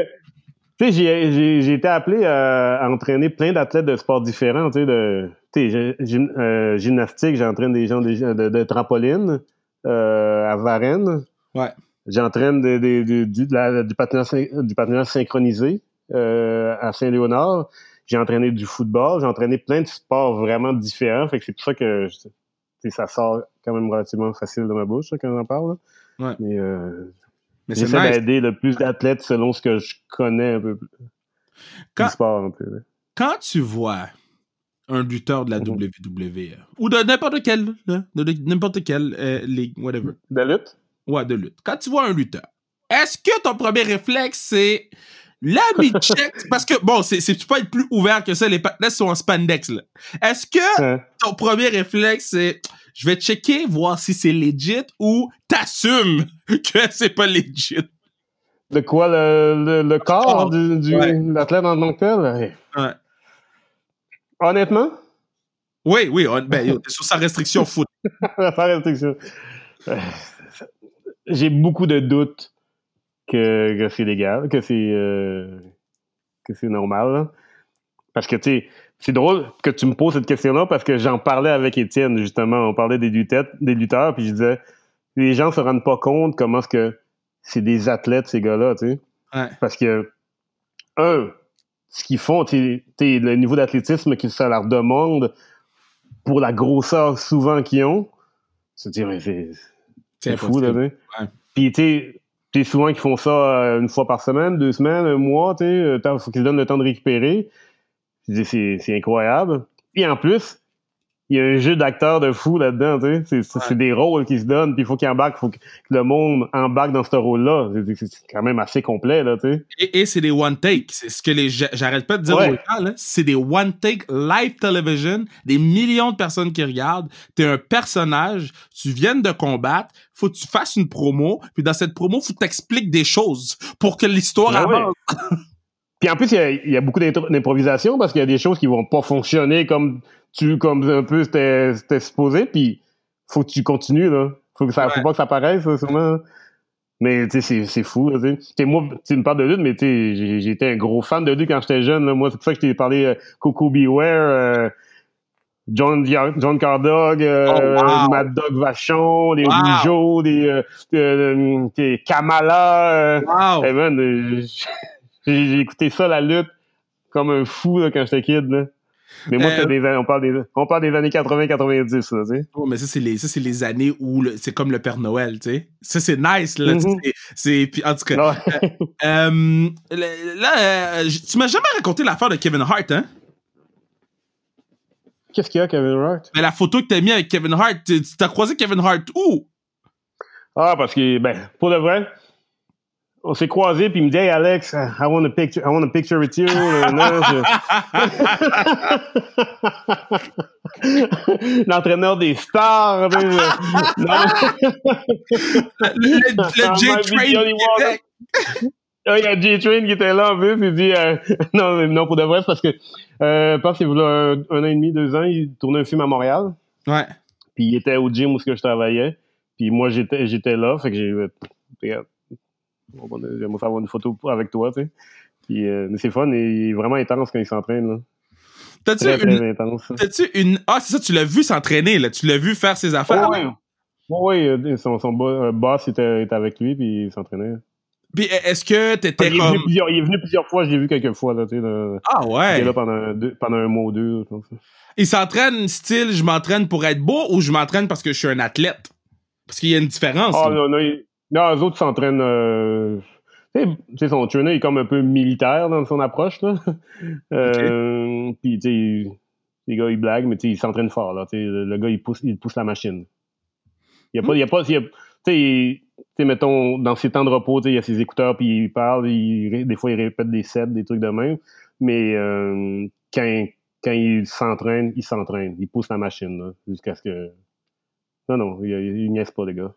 sais, j'ai été appelé à, entraîner plein d'athlètes de sports différents. Tu sais, de euh, gymnastique, j'entraîne des gens de, trampoline euh, à Varennes. Ouais. J'entraîne du, du, patinage, synchronisé euh, à Saint-Léonard. J'ai entraîné du football. J'ai entraîné plein de sports vraiment différents. Fait que c'est pour ça que ça sort quand même relativement facile de ma bouche quand j'en parle. Ouais. Mais mais J'essaie d'aider le plus d'athlètes selon ce que je connais un peu plus. Quand, sport un peu. Quand tu vois un lutteur de la mhm. WWE ou de n'importe quelle, de n'importe quelle euh, ligue, whatever. De lutte? Ouais, de lutte. Quand tu vois un lutteur, est-ce que ton premier réflexe, c'est la check parce que bon, c'est, tu peux être plus ouvert que ça, les patinets sont en spandex, là. Est-ce que ton premier réflexe, c'est je vais checker, voir si c'est legit ou t'assumes que c'est pas legit? De quoi, le, le, corps du, du l'athlète en tant que tel? Ouais. Honnêtement? Oui, oui, ben, sur sa restriction foot. sa restriction. J'ai beaucoup de doutes que, que c'est légal, que c'est euh, que c'est normal. Parce que, tu sais, c'est drôle que tu me poses cette question-là parce que j'en parlais avec Étienne, justement. On parlait des lutteurs, des lutteurs puis je disais, les gens se rendent pas compte comment est-ce que c'est des athlètes, ces gars-là, tu sais. Parce que, un, ce qu'ils font, tu le niveau d'athlétisme que ça leur demande pour la grosseur souvent qu'ils ont, c'est c'est fou, là, tu Puis, tu sais, souvent qu'ils font ça euh, une fois par semaine, deux semaines, un mois, tu sais, il faut qu'ils donnent le temps de récupérer c'est incroyable. Et en plus, il y a un jeu d'acteurs de fou là-dedans, tu sais. C'est des rôles qui se donnent, puis il faut qu'il embarque, faut que le monde embarque dans ce rôle-là. C'est quand même assez complet, là, tu sais. Et, c'est des one take. C'est ce que les j'arrête pas de dire là. C'est des one take live television, des millions de personnes qui regardent. T'es un personnage, tu viens de combattre, faut que tu fasses une promo, puis dans cette promo, faut que t'expliques des choses pour que l'histoire ben avance. Puis en plus, il y a, beaucoup d'improvisation parce qu'il y a des choses qui vont pas fonctionner comme tu, comme un peu c'était supposé. Puis faut que tu continues là. Faut que ça, faut pas que ça paraisse sûrement. Mais tu sais, c'est fou. Tu sais, moi, tu me parles de lutte, mais tu sais, j'étais un gros fan de lutte quand j'étais jeune. Là. Moi, c'est pour ça que je t'ai parlé euh, Coco Beware. Euh, John, John Cardog, euh, oh, Mad Dog Vachon, les wow. des, euh, Kamala. Wow. Hey man, j'ai écouté ça, la lutte, comme un fou là, quand j'étais kid. Là. Mais moi, euh, des, on, parle des, on parle des années 80-90, tu sais. Oh, mais ça, c'est les, ça, les années où c'est comme le Père Noël, tu sais. Ça, c'est nice, là. Mm-hmm. c'est, en tout cas. euh, euh là, euh, tu m'as jamais raconté l'affaire de Kevin Hart, hein? Qu'est-ce qu'il y a, Kevin Hart? Mais la photo que t'as mis avec Kevin Hart, tu t'as croisé Kevin Hart où? Ah, parce que, ben, pour le vrai, on s'est croisés, puis il me dit, hey Alex, I want a picture, I want a picture with you. L'entraîneur des stars. le, le J-Train. Ah, il y a J-Train qui était là en plus. Il dit, euh, non, non, pour de vrai, c'est parce que, euh, je pense qu'il un, un, an et demi, deux ans, il tournait un film à Montréal. Ouais. Puis il était au gym où je travaillais. Puis moi, j'étais, j'étais là. Fait que j'ai, J'aimerais faire une photo avec toi, tu sais. Puis, euh, mais c'est fun et il est vraiment intense quand il s'entraîne, là. T'as-tu une... T'as-tu une... Ah, c'est ça, tu l'as vu s'entraîner, là. Tu l'as vu faire ses affaires? oui, oui. Euh, son, son euh, boss était, était, avec lui, puis il s'entraînait. Puis est-ce que t'étais il, comme... il est venu plusieurs fois, je l'ai vu quelques fois, là, tu sais. Ah ouais? Il est là pendant, deux, pendant un mois ou deux. Il s'entraîne style, je m'entraîne pour être beau ou je m'entraîne parce que je suis un athlète? Parce qu'il y a une différence. Ah non, non, il... Non, eux autres s'entraînent. Euh, tu sais, son trainer est comme un peu militaire dans son approche, là. Euh, Puis, tu sais, les gars, ils blaguent, mais tu sais, ils s'entraînent fort, là. Le, le gars, il pousse, il pousse la machine. Il n'y a pas. Y a pas tu sais, mettons, dans ses temps de repos, il y a ses écouteurs, puis il parle, il, des fois, il répète des sets, des trucs de même. Mais euh, quand, quand il s'entraîne, il s'entraîne. Il pousse la machine, jusqu'à ce que Non, non, il niaise pas, les gars.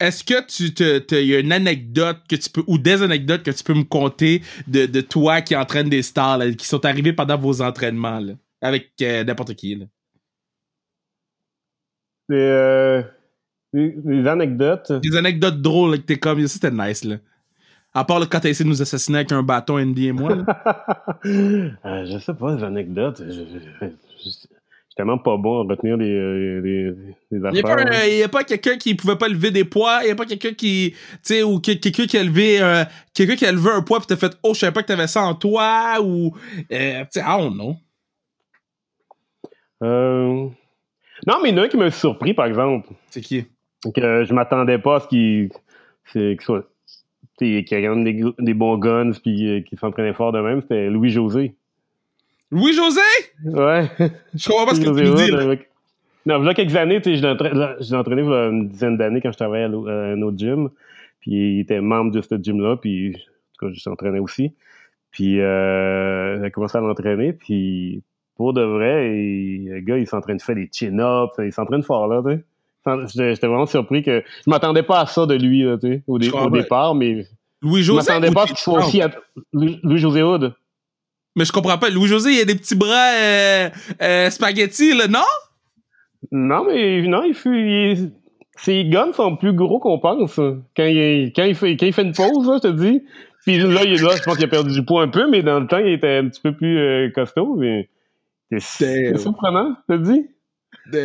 Est-ce que tu te, y a une anecdote que tu peux, ou des anecdotes que tu peux me conter de, de toi qui entraîne des stars, qui sont arrivés pendant vos entraînements, là, avec euh, n'importe qui, là? Des, euh, anecdotes. Des anecdotes drôles, là, que t'es comme, c'était nice, là. À part le quand t'as essayé de nous assassiner avec un bâton, Andy et moi. euh, je sais pas, des anecdotes. Je, tellement pas bon à retenir les, euh, affaires. Il n'y a pas, quelqu'un qui pouvait pas lever des poids. Il n'y a pas quelqu'un qui. Tu sais, ou quelqu'un qui a levé. Euh, quelqu'un qui a levé un poids puis t'as fait Oh, je savais pas que t'avais ça en toi. Ou. Euh, tu sais, I don't know. Euh... Non, mais il y en a un qui m'a surpris, par exemple. C'est qui? Que je m'attendais pas à ce qu'il. Qu'il soit. Qu'il y a quand même des, des bons guns puis qu'il s'entraînait fort de même. C'était Louis-José. Louis-José? Ouais. Je comprends pas ce que tu me dis. Là. Non, il y a quelques années, je l'ai entraîné il y a une dizaine d'années quand je travaillais à, un autre gym. Puis il était membre de ce gym-là, puis en tout cas, je s'entraînais aussi. Puis euh, j'ai commencé à l'entraîner, puis pour de vrai, le gars, il s'entraîne de faire des chin-ups, il s'entraîne fort, là, tu sais. J'étais vraiment surpris que je m'attendais pas à ça de lui, là, tu sais, au, départ, mais Louis-José je m'attendais pas à ce qu'il soit aussi... Louis-José Hood. Mais je comprends pas. Louis-José, il a des petits bras euh, euh, spaghetti, là, non? Non, mais non, il fait. ses guns sont plus gros qu'on pense. Quand il, quand, il fait, quand il fait une pause, je te dis. Puis là, il, là je pense qu'il a perdu du poids un peu, mais dans le temps, il était un petit peu plus euh, costaud. Mais c'est surprenant, je te dis.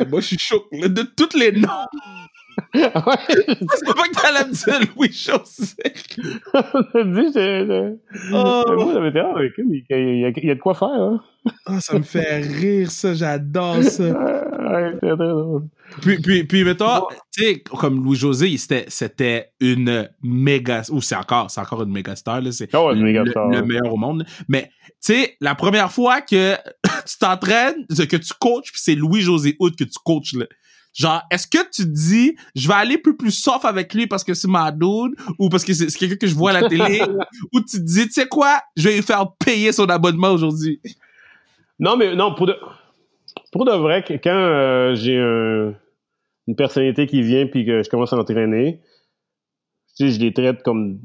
moi, je suis choqué. De tous les noms c'est pas que t'allais me dire Louis José. dit, il y, a, de quoi faire. Hein? Oh, ça me fait rire, ça. J'adore ça. Puis, puis, puis mettons, tu sais, comme Louis-José, c'était une méga... Ou c'est encore, c'est encore une méga star, là. C'est oh, le, meilleur au monde. Mais, tu sais, la première fois que tu t'entraînes, que tu coaches, puis c'est Louis-José Hood que tu coaches, là. Genre, est-ce que tu te dis, je vais aller plus plus soft avec lui parce que c'est ma dude ou parce que c'est quelqu'un que je vois à la télé ou tu te dis, tu sais quoi, je vais lui faire payer son abonnement aujourd'hui? Non, mais non, pour de, pour de vrai, quand euh, j'ai une personnalité qui vient puis que je commence à l'entraîner, tu sais, je les traite comme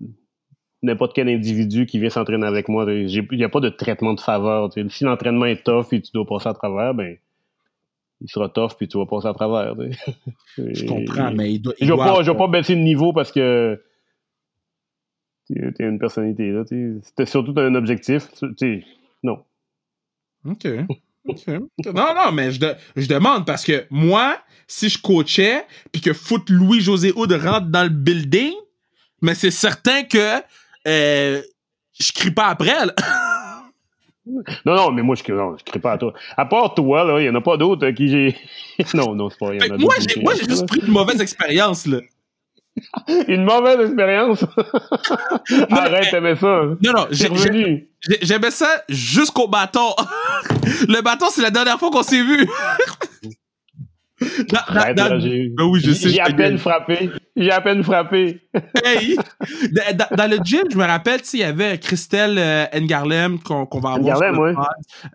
n'importe quel individu qui vient s'entraîner avec moi. Il n'y a pas de traitement de faveur. Si l'entraînement est tough et tu dois passer à travers, ben il sera tough puis tu vas passer à travers. je comprends, mais il doit. je ne vais, pas baisser le niveau parce que tu es une personnalité. C'était surtout un objectif. non. OK. Non, non, mais je, je, demande parce que moi, si je coachais puis que foot Louis-José Houd rentre dans le building, mais c'est certain que euh, je crie pas après. Là. Non, non, mais moi, je ne crie pas à toi. À part toi, là, il n'y en a pas d'autres à qui j'ai. non, non, c'est pas. Y moi, j'ai, moi, j'ai juste pris une mauvaise expérience, là. une mauvaise expérience? Arrête, t'aimais ça. Non, non, j'ai, j'aimais ça jusqu'au bâton. Le bâton, c'est la dernière fois qu'on s'est vu. Ben oui, je sais. J'ai à peine frappé. J'ai à peine frappé. hey! dans, le gym, je me rappelle, il y avait Christelle euh, Ngarlem qu'on va avoir. Ngarlem, oui.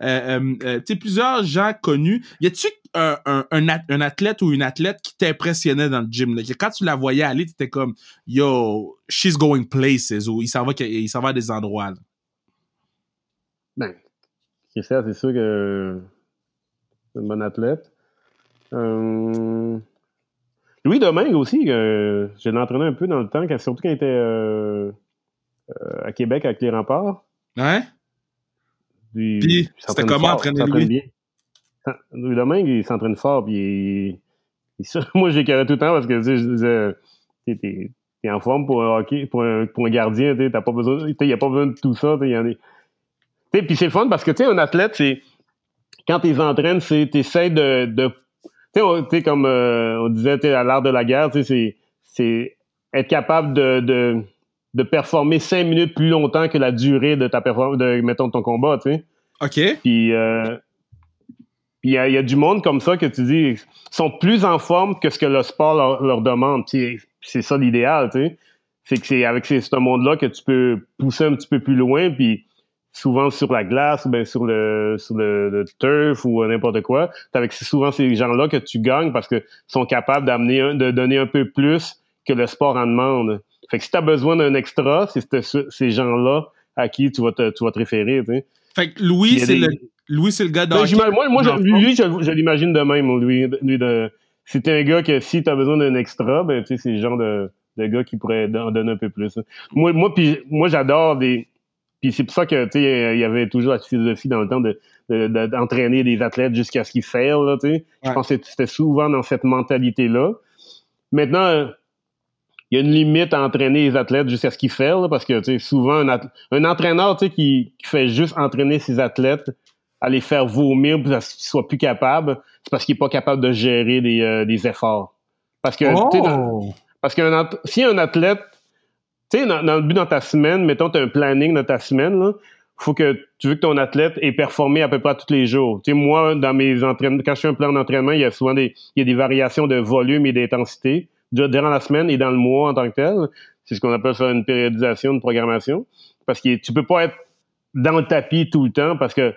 Euh, euh, tu sais, plusieurs gens connus. Y a-tu un, un, un, athlète ou une athlète qui t'impressionnait dans le gym? Là? Quand tu la voyais aller, tu étais comme, yo, she's going places, ou il s'en va, il s'en va à des endroits. Là. Ben, Christelle, c'est sûr que c'est une bonne athlète. Euh... Louis Domingue aussi, euh, je l'ai entraîné un peu dans le temps, surtout quand il était euh, euh, à Québec avec les remparts. Ouais. Puis, c'était comment entraîner Louis? Bien. Louis Domingue, il s'entraîne fort, puis il, moi, carré tout le temps parce que je disais, t'es, es en forme pour un hockey, pour un, pour un gardien, t'as pas besoin, il n'y a pas besoin de tout ça, y en Puis c'est fun parce que, tu sais, un athlète, c'est, quand tu entraînes, c'est, t'essaies de, de tu sais, comme euh, on disait à l'art de la guerre, c'est être capable de, de, de, performer cinq minutes plus longtemps que la durée de ta performance, de, mettons, ton combat, tu sais. OK. Puis, euh, il y, a du monde comme ça que tu dis, sont plus en forme que ce que le sport leur, leur demande. C'est ça l'idéal, tu sais. C'est que c'est avec ce monde-là que tu peux pousser un petit peu plus loin, puis souvent sur la glace ou bien sur le sur le, turf ou n'importe quoi. C'est avec souvent ces gens-là que tu gagnes parce que sont capables d'amener de donner un peu plus que le sport en demande. Fait que si tu as besoin d'un extra, c'est ces gens-là à qui tu vas te, tu vas te référer. Fait que Louis, c'est le Louis, c'est le gars ben, Moi, moi je, lui, je, l'imagine de même, lui. lui de, c'est un gars que si tu as besoin d'un extra, ben, tu sais, c'est le genre de, de gars qui pourrait en donner un peu plus. Moi, moi, puis, moi j'adore des. Puis c'est pour ça que, tu sais, il y avait toujours la philosophie dans le temps de, d'entraîner des athlètes jusqu'à ce qu'ils faillent, là, tu sais. Je pense que c'était souvent dans cette mentalité-là. Maintenant, il y a une limite à entraîner les athlètes jusqu'à ce qu'ils faillent, parce que, tu sais, souvent, un, un entraîneur, tu sais, qui, qui fait juste entraîner ses athlètes, à les faire vomir pour qu'ils soient plus capables, c'est parce qu'il est pas capable de gérer des, euh, des efforts. Parce que, oh! parce que si un athlète, tu sais, dans, le but dans ta semaine, mettons, tu as un planning dans ta semaine, là, faut que tu veux que ton athlète ait performé à peu près tous les jours. Tu sais, moi, dans mes entraînements, quand je fais un plan d'entraînement, il y a souvent des, il y a des variations de volume et d'intensité durant la semaine et dans le mois en tant que tel. C'est ce qu'on appelle faire une périodisation, une programmation. Parce que tu peux pas être dans le tapis tout le temps parce que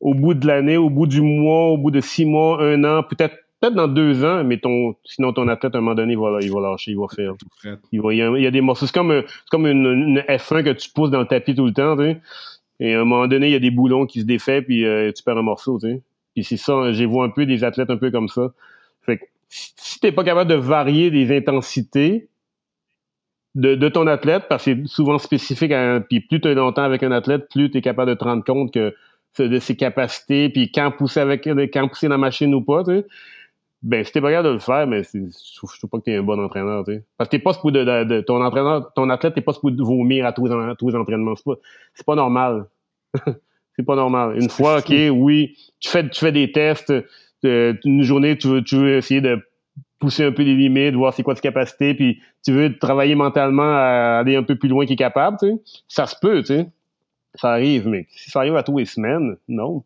au bout de l'année, au bout du mois, au bout de six mois, un an, peut-être peut-être dans deux ans, mais ton, sinon ton athlète, à un moment donné, il va, il va lâcher, il va faire. Il, va, il, y a, des morceaux. C'est comme, comme une, F1 que tu pousses dans le tapis tout le temps, tu sais. Et à un moment donné, il y a des boulons qui se défait, puis euh, tu perds un morceau, tu sais. Puis c'est ça, j'ai vu un peu des athlètes un peu comme ça. Fait que si t'es pas capable de varier des intensités de, de ton athlète, parce que c'est souvent spécifique, à, puis plus tu es longtemps avec un athlète, plus tu es capable de te rendre compte que de ses capacités, puis quand pousser avec quand pousser la machine ou pas, tu sais. Ben, si t'es pas capable de le faire, mais je trouve, pas que t'es un bon entraîneur, tu sais. Parce que t'es pas supposé de, de, ton entraîneur, ton athlète, t'es pas supposé de vomir à tous les, tous les entraînements. C'est pas, c'est pas normal. c'est pas normal. Une fois, ok, oui, tu fais, tu fais des tests, euh, une journée, tu veux, tu veux essayer de pousser un peu les limites, voir c'est quoi tes capacités, puis tu veux travailler mentalement à aller un peu plus loin qu'il est capable, tu sais. Ça se peut, tu sais. Ça arrive, mais si ça arrive à tous les semaines, non.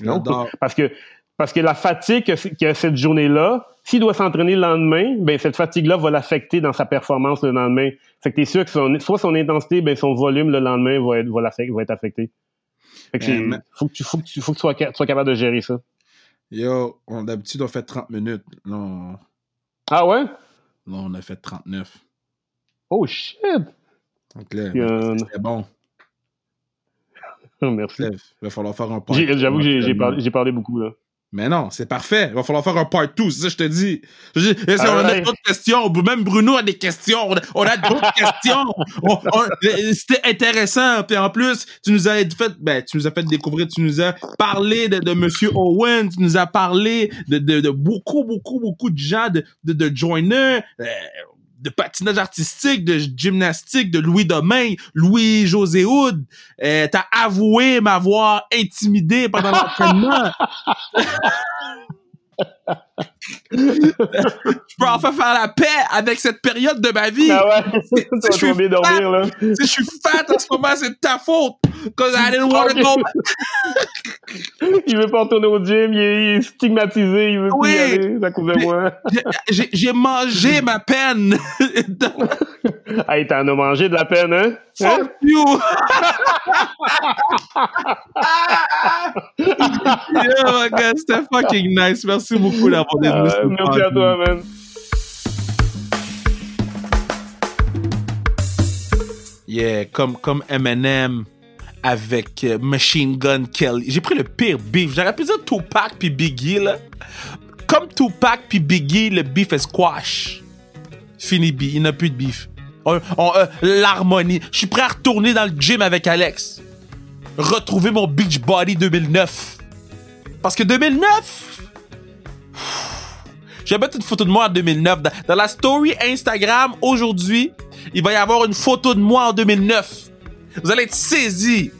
Non. Parce que, parce que la fatigue qu'il a cette journée-là, s'il doit s'entraîner le lendemain, ben cette fatigue-là va l'affecter dans sa performance le lendemain. Fait que t'es sûr que son, soit son intensité, ben son volume le lendemain va être, va, va être affecté. Fait que euh, faut que tu, faut que tu, faut que tu sois, sois, capable de gérer ça. Yo, d'habitude, on fait 30 minutes. Non. Ah ouais? Non, on a fait 39. Oh shit! Donc là, c'est bon. Merci. Il va falloir faire un part. J'avoue que j'ai parlé, parlé, beaucoup là. Mais non, c'est parfait. Il va falloir faire un part 2, c'est ça que je te dis. Je on a d'autres questions? Même Bruno a des questions. On a, d'autres questions. C'était intéressant. Puis en plus, tu nous as fait, ben, tu nous as fait découvrir, tu nous as parlé de, de Monsieur Owen, tu nous as parlé de, de, de beaucoup, beaucoup, beaucoup de gens, de, de. Euh, de patinage artistique, de gymnastique, de Louis Domain, Louis-José Houd. Euh, T'as avoué m'avoir intimidé pendant l'entraînement. je peux enfin faire la paix avec cette période de ma vie. Ah ouais, je suis bien dormir, là. Si je suis fat en ce moment, c'est de ta faute. Cause I didn't want to go. il veut pas retourner au gym, il est, stigmatisé, il veut plus y aller à cause de moi. J'ai mangé ma peine. hey, t'en as mangé de la peine, hein? Fuck hein? you! yeah, my God, c'était fucking nice. Merci beaucoup d'avoir été uh, Merci à toi, man. Yeah, comme, comme Eminem avec euh, Machine Gun Kelly. J'ai pris le pire beef. J'aurais pu dire Tupac puis Biggie, là. Comme Tupac puis Biggie, le beef est squash. Fini beef. Il n'y a plus de beef. Euh, l'harmonie. Je suis prêt à retourner dans le gym avec Alex. Retrouver mon Beach Body 2009. Parce que 2009... J'ai mettre une photo de moi en 2009. Dans, la story Instagram, aujourd'hui, il va y avoir une photo de moi en 2009. Vous allez être saisis.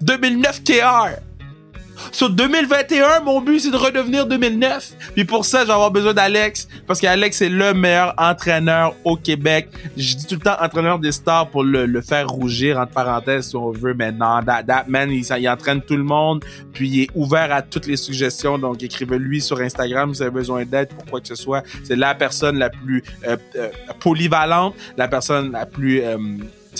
2009 KR. Sur 2021, mon but, c'est de redevenir 2009. Puis pour ça, je vais avoir besoin d'Alex. Parce qu'Alex est le meilleur entraîneur au Québec. Je dis tout le temps entraîneur des stars pour le, faire rougir, entre parenthèses, si on veut. Mais non, that, man, il, entraîne tout le monde. Puis il est ouvert à toutes les suggestions. Donc, écrivez-lui sur Instagram si vous avez besoin d'aide pour quoi que ce soit. C'est la personne la plus euh, euh, polyvalente, la personne la plus... Euh,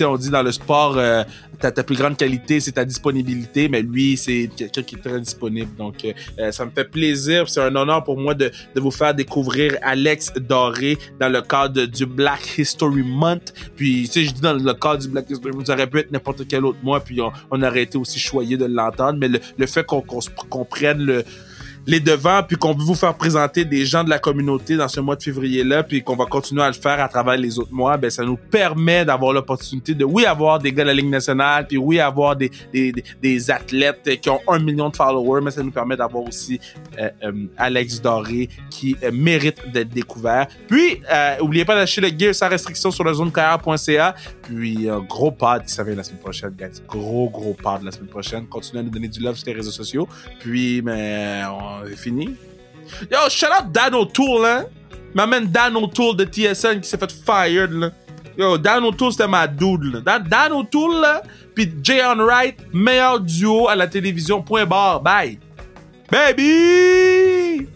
on dit dans le sport, euh, ta, ta plus grande qualité, c'est ta disponibilité, mais lui, c'est quelqu'un qui est très disponible. Donc, euh, euh, ça me fait plaisir. C'est un honneur pour moi de, de vous faire découvrir Alex Doré dans le cadre du Black History Month. Puis, tu sais, je dis dans le cadre du Black History Month, ça aurait pu être n'importe quel autre mois, puis on, on aurait été aussi choyé de l'entendre. Mais le, le fait qu'on qu'on prenne le les devants, puis qu'on veut vous faire présenter des gens de la communauté dans ce mois de février-là, puis qu'on va continuer à le faire à travers les autres mois, ben ça nous permet d'avoir l'opportunité de, oui, avoir des gars de la Ligue nationale, puis oui, avoir des, des, des, athlètes qui ont un million de followers, mais ça nous permet d'avoir aussi euh, euh, Alex Doré qui euh, mérite d'être découvert. Puis, euh, oubliez pas d'acheter le gear sans restriction sur le zonecarrière.ca, puis un gros pod qui vient la semaine prochaine, guys. Gros, gros pod la semaine prochaine. Continuez à nous donner du love sur les réseaux sociaux. Puis, mais on est fini. Yo, shout out Dan O'Toole, hein? Dan O'Toole de TSN qui s'est fait fired. Yo, Dan O'Toole, c'était ma là. Dan, Dan O'Toole, là, pis Jay On Wright, meilleur duo à la télévision, point barre. Bye. Baby!